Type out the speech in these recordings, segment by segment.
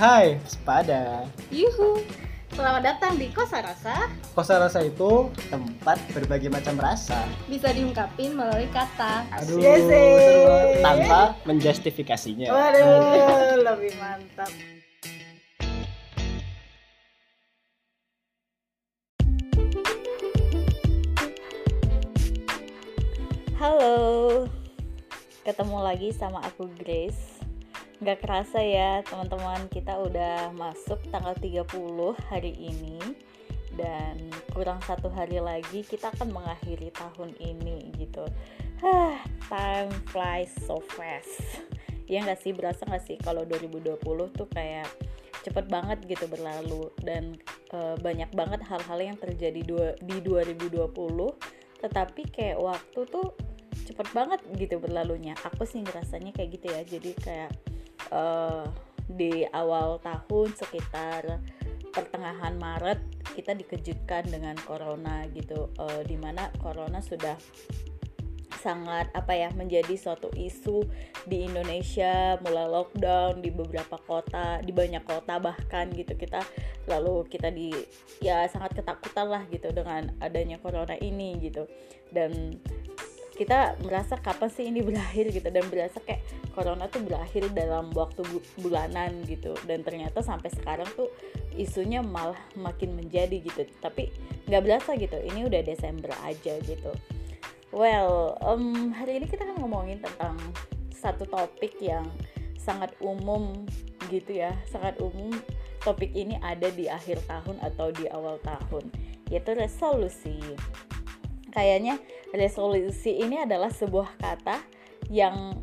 Hai, sepada. Yuhu. Selamat datang di Kosa Rasa. Kosa rasa itu tempat berbagai macam rasa. Bisa diungkapin melalui kata. Aduh, Yes, tanpa menjustifikasinya. Waduh, lebih mantap. Halo, ketemu lagi sama aku Grace Gak kerasa ya teman-teman kita udah masuk tanggal 30 hari ini. Dan kurang satu hari lagi kita akan mengakhiri tahun ini gitu. Hah, time flies so fast. Ya gak sih, berasa gak sih kalau 2020 tuh kayak cepet banget gitu berlalu? Dan eh, banyak banget hal-hal yang terjadi dua, di 2020 tetapi kayak waktu tuh cepet banget gitu berlalunya. Aku sih ngerasanya kayak gitu ya. Jadi kayak eh, di awal tahun sekitar pertengahan Maret kita dikejutkan dengan corona gitu. Eh, di mana corona sudah sangat apa ya menjadi suatu isu di Indonesia mulai lockdown di beberapa kota di banyak kota bahkan gitu. Kita lalu kita di ya sangat ketakutan lah gitu dengan adanya corona ini gitu. Dan kita merasa kapan sih ini berakhir gitu dan berasa kayak corona tuh berakhir dalam waktu bu- bulanan gitu. Dan ternyata sampai sekarang tuh isunya malah makin menjadi gitu. Tapi nggak berasa gitu ini udah Desember aja gitu. Well em, hari ini kita akan ngomongin tentang satu topik yang sangat umum gitu ya. Sangat umum topik ini ada di akhir tahun atau di awal tahun yaitu resolusi. Kayaknya resolusi ini adalah sebuah kata yang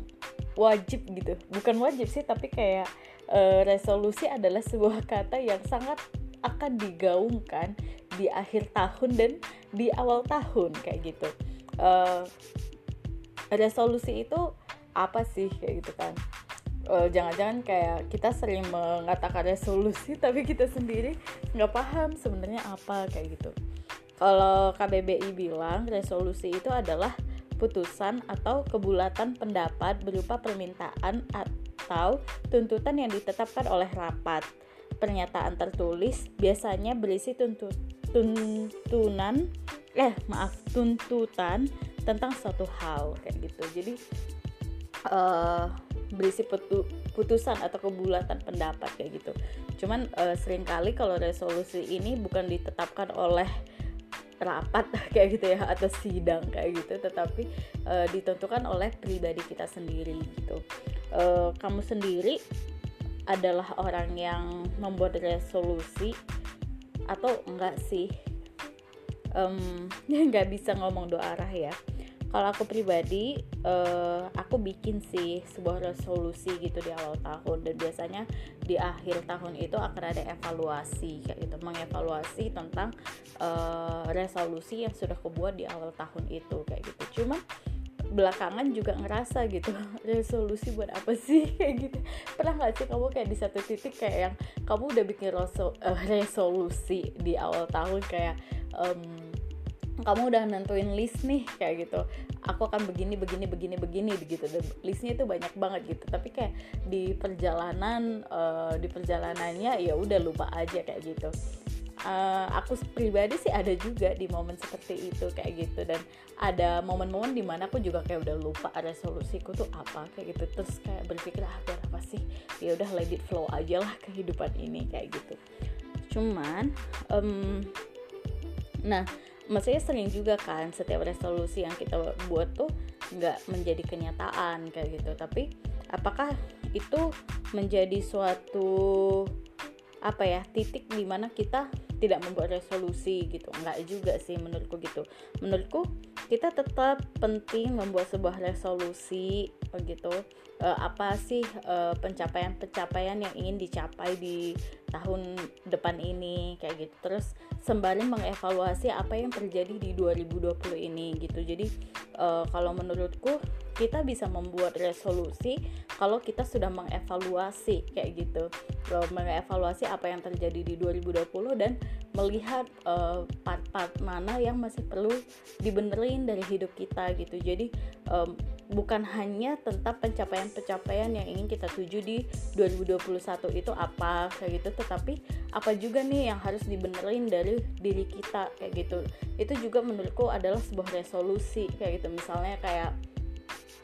wajib gitu. Bukan wajib sih tapi kayak eh, resolusi adalah sebuah kata yang sangat akan digaungkan di akhir tahun dan di awal tahun kayak gitu. Eh, resolusi itu apa sih kayak gitu kan? Eh, jangan-jangan kayak kita sering mengatakan resolusi tapi kita sendiri nggak paham sebenarnya apa kayak gitu kalau KBBI bilang resolusi itu adalah putusan atau kebulatan pendapat berupa permintaan atau tuntutan yang ditetapkan oleh rapat. Pernyataan tertulis biasanya berisi tuntu- tuntunan eh maaf tuntutan tentang suatu hal kayak gitu. Jadi eh berisi putu- putusan atau kebulatan pendapat kayak gitu. Cuman eh, sering kali kalau resolusi ini bukan ditetapkan oleh rapat kayak gitu ya atau sidang kayak gitu. Tetapi eh, ditentukan oleh pribadi kita sendiri gitu. Eh, kamu sendiri adalah orang yang membuat resolusi atau enggak sih? Nggak bisa ngomong dua arah ya. Kalau aku pribadi eh, aku bikin sih sebuah resolusi gitu di awal tahun. Dan biasanya di akhir tahun itu akan ada evaluasi kayak gitu. Mengevaluasi tentang eh, resolusi yang sudah kubuat di awal tahun itu kayak gitu. Cuman belakangan juga ngerasa gitu resolusi buat apa sih? Kayak gitu. Pernah nggak sih kamu kayak di satu titik kayak yang kamu udah bikin eh, resolusi di awal tahun kayak em, kamu udah nentuin list nih kayak gitu. Aku akan begini begini begini begini begitu. Dan listnya itu banyak banget gitu. Tapi kayak di perjalanan eh, di perjalanannya ya udah lupa aja kayak gitu Eh, aku pribadi sih ada juga di momen seperti itu kayak gitu. Dan ada momen-momen di mana aku juga kayak udah lupa resolusiku tuh apa kayak gitu. Terus kayak berpikir ah biar apa sih? Ya udah let it flow aja lah kehidupan ini kayak gitu. Cuman em, nah maksudnya sering juga kan setiap resolusi yang kita buat tuh nggak menjadi kenyataan kayak gitu. Tapi apakah itu menjadi suatu apa ya titik di mana kita tidak membuat resolusi gitu. Nggak juga sih menurutku gitu. Menurutku kita tetap penting membuat sebuah resolusi Eh, apa sih eh, pencapaian-pencapaian yang ingin dicapai di tahun depan ini kayak gitu. Terus sembari mengevaluasi apa yang terjadi di 2020 ini gitu. Jadi eh, kalau menurutku kita bisa membuat resolusi kalau kita sudah mengevaluasi kayak gitu. Kalau mengevaluasi apa yang terjadi di 2020 dan melihat eh, part-part mana yang masih perlu dibenerin dari hidup kita gitu. Jadi em, bukan hanya tentang pencapaian-pencapaian yang ingin kita tuju di 2021 itu apa kayak gitu tetapi apa juga nih yang harus dibenerin dari diri kita kayak gitu. Itu juga menurutku adalah sebuah resolusi kayak gitu. Misalnya kayak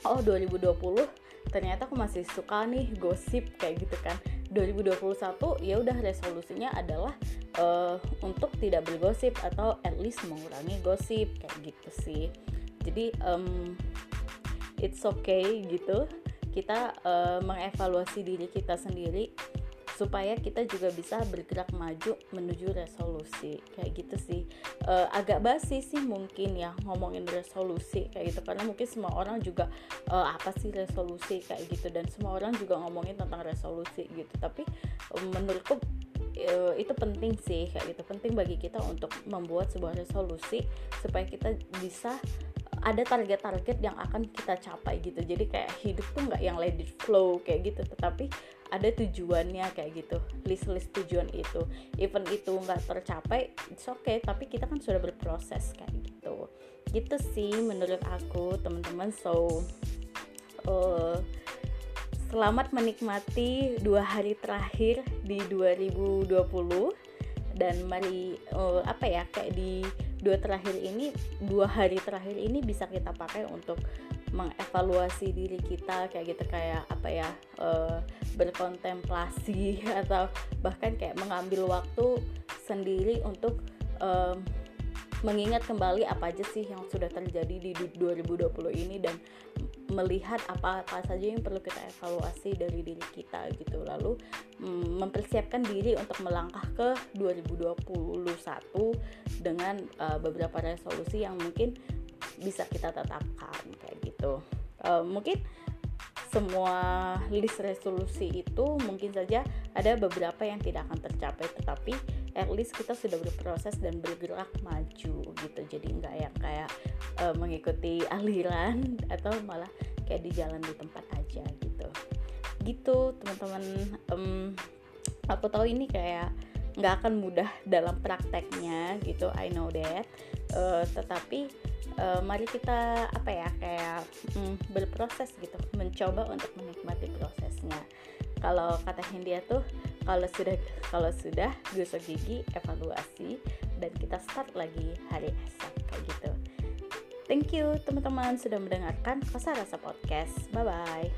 oh 2020 ternyata aku masih suka nih gosip kayak gitu kan. 2021 ya udah resolusinya adalah uh, untuk tidak bergosip atau at least mengurangi gosip kayak gitu sih. Jadi um, it's okay gitu. Kita uh, mengevaluasi diri kita sendiri supaya kita juga bisa bergerak maju menuju resolusi. Kayak gitu sih. Uh, agak basi sih mungkin ya ngomongin resolusi kayak gitu. Karena mungkin semua orang juga uh, apa sih resolusi kayak gitu. Dan semua orang juga ngomongin tentang resolusi gitu. Tapi um, menurutku itu penting sih kayak gitu. Penting bagi kita untuk membuat sebuah resolusi supaya kita bisa ada target-target yang akan kita capai gitu. Jadi kayak hidup tuh nggak yang let flow kayak gitu. Tetapi ada tujuannya kayak gitu list-list tujuan itu. Even itu nggak tercapai it's okay tapi kita kan sudah berproses kayak gitu. Gitu sih menurut aku teman-teman. So uh, selamat menikmati dua hari terakhir di 2020 dan mari uh, apa ya kayak di dua terakhir ini dua hari terakhir ini bisa kita pakai untuk mengevaluasi diri kita kayak gitu kayak apa ya uh, berkontemplasi atau bahkan kayak mengambil waktu sendiri untuk um, mengingat kembali apa aja sih yang sudah terjadi di 2020 ini dan melihat apa-apa saja yang perlu kita evaluasi dari diri kita gitu. Lalu mm, mempersiapkan diri untuk melangkah ke 2021 dengan uh, beberapa resolusi yang mungkin bisa kita tetapkan kayak gitu. Uh, mungkin semua list resolusi itu mungkin saja ada beberapa yang tidak akan tercapai tetapi at least kita sudah berproses dan bergerak maju gitu. Jadi nggak yang kayak uh, mengikuti aliran atau malah kayak di jalan di tempat aja gitu. Gitu teman-teman. Um, aku tahu ini kayak nggak akan mudah dalam prakteknya gitu I know that. Uh, tetapi uh, mari kita apa ya kayak um, berproses gitu. Mencoba untuk menikmati prosesnya. Kalau kata Hindia tuh kalau sudah kalau sudah gosok gigi evaluasi dan kita start lagi hari esok kayak gitu. Thank you teman-teman sudah mendengarkan kosa rasa podcast. Bye bye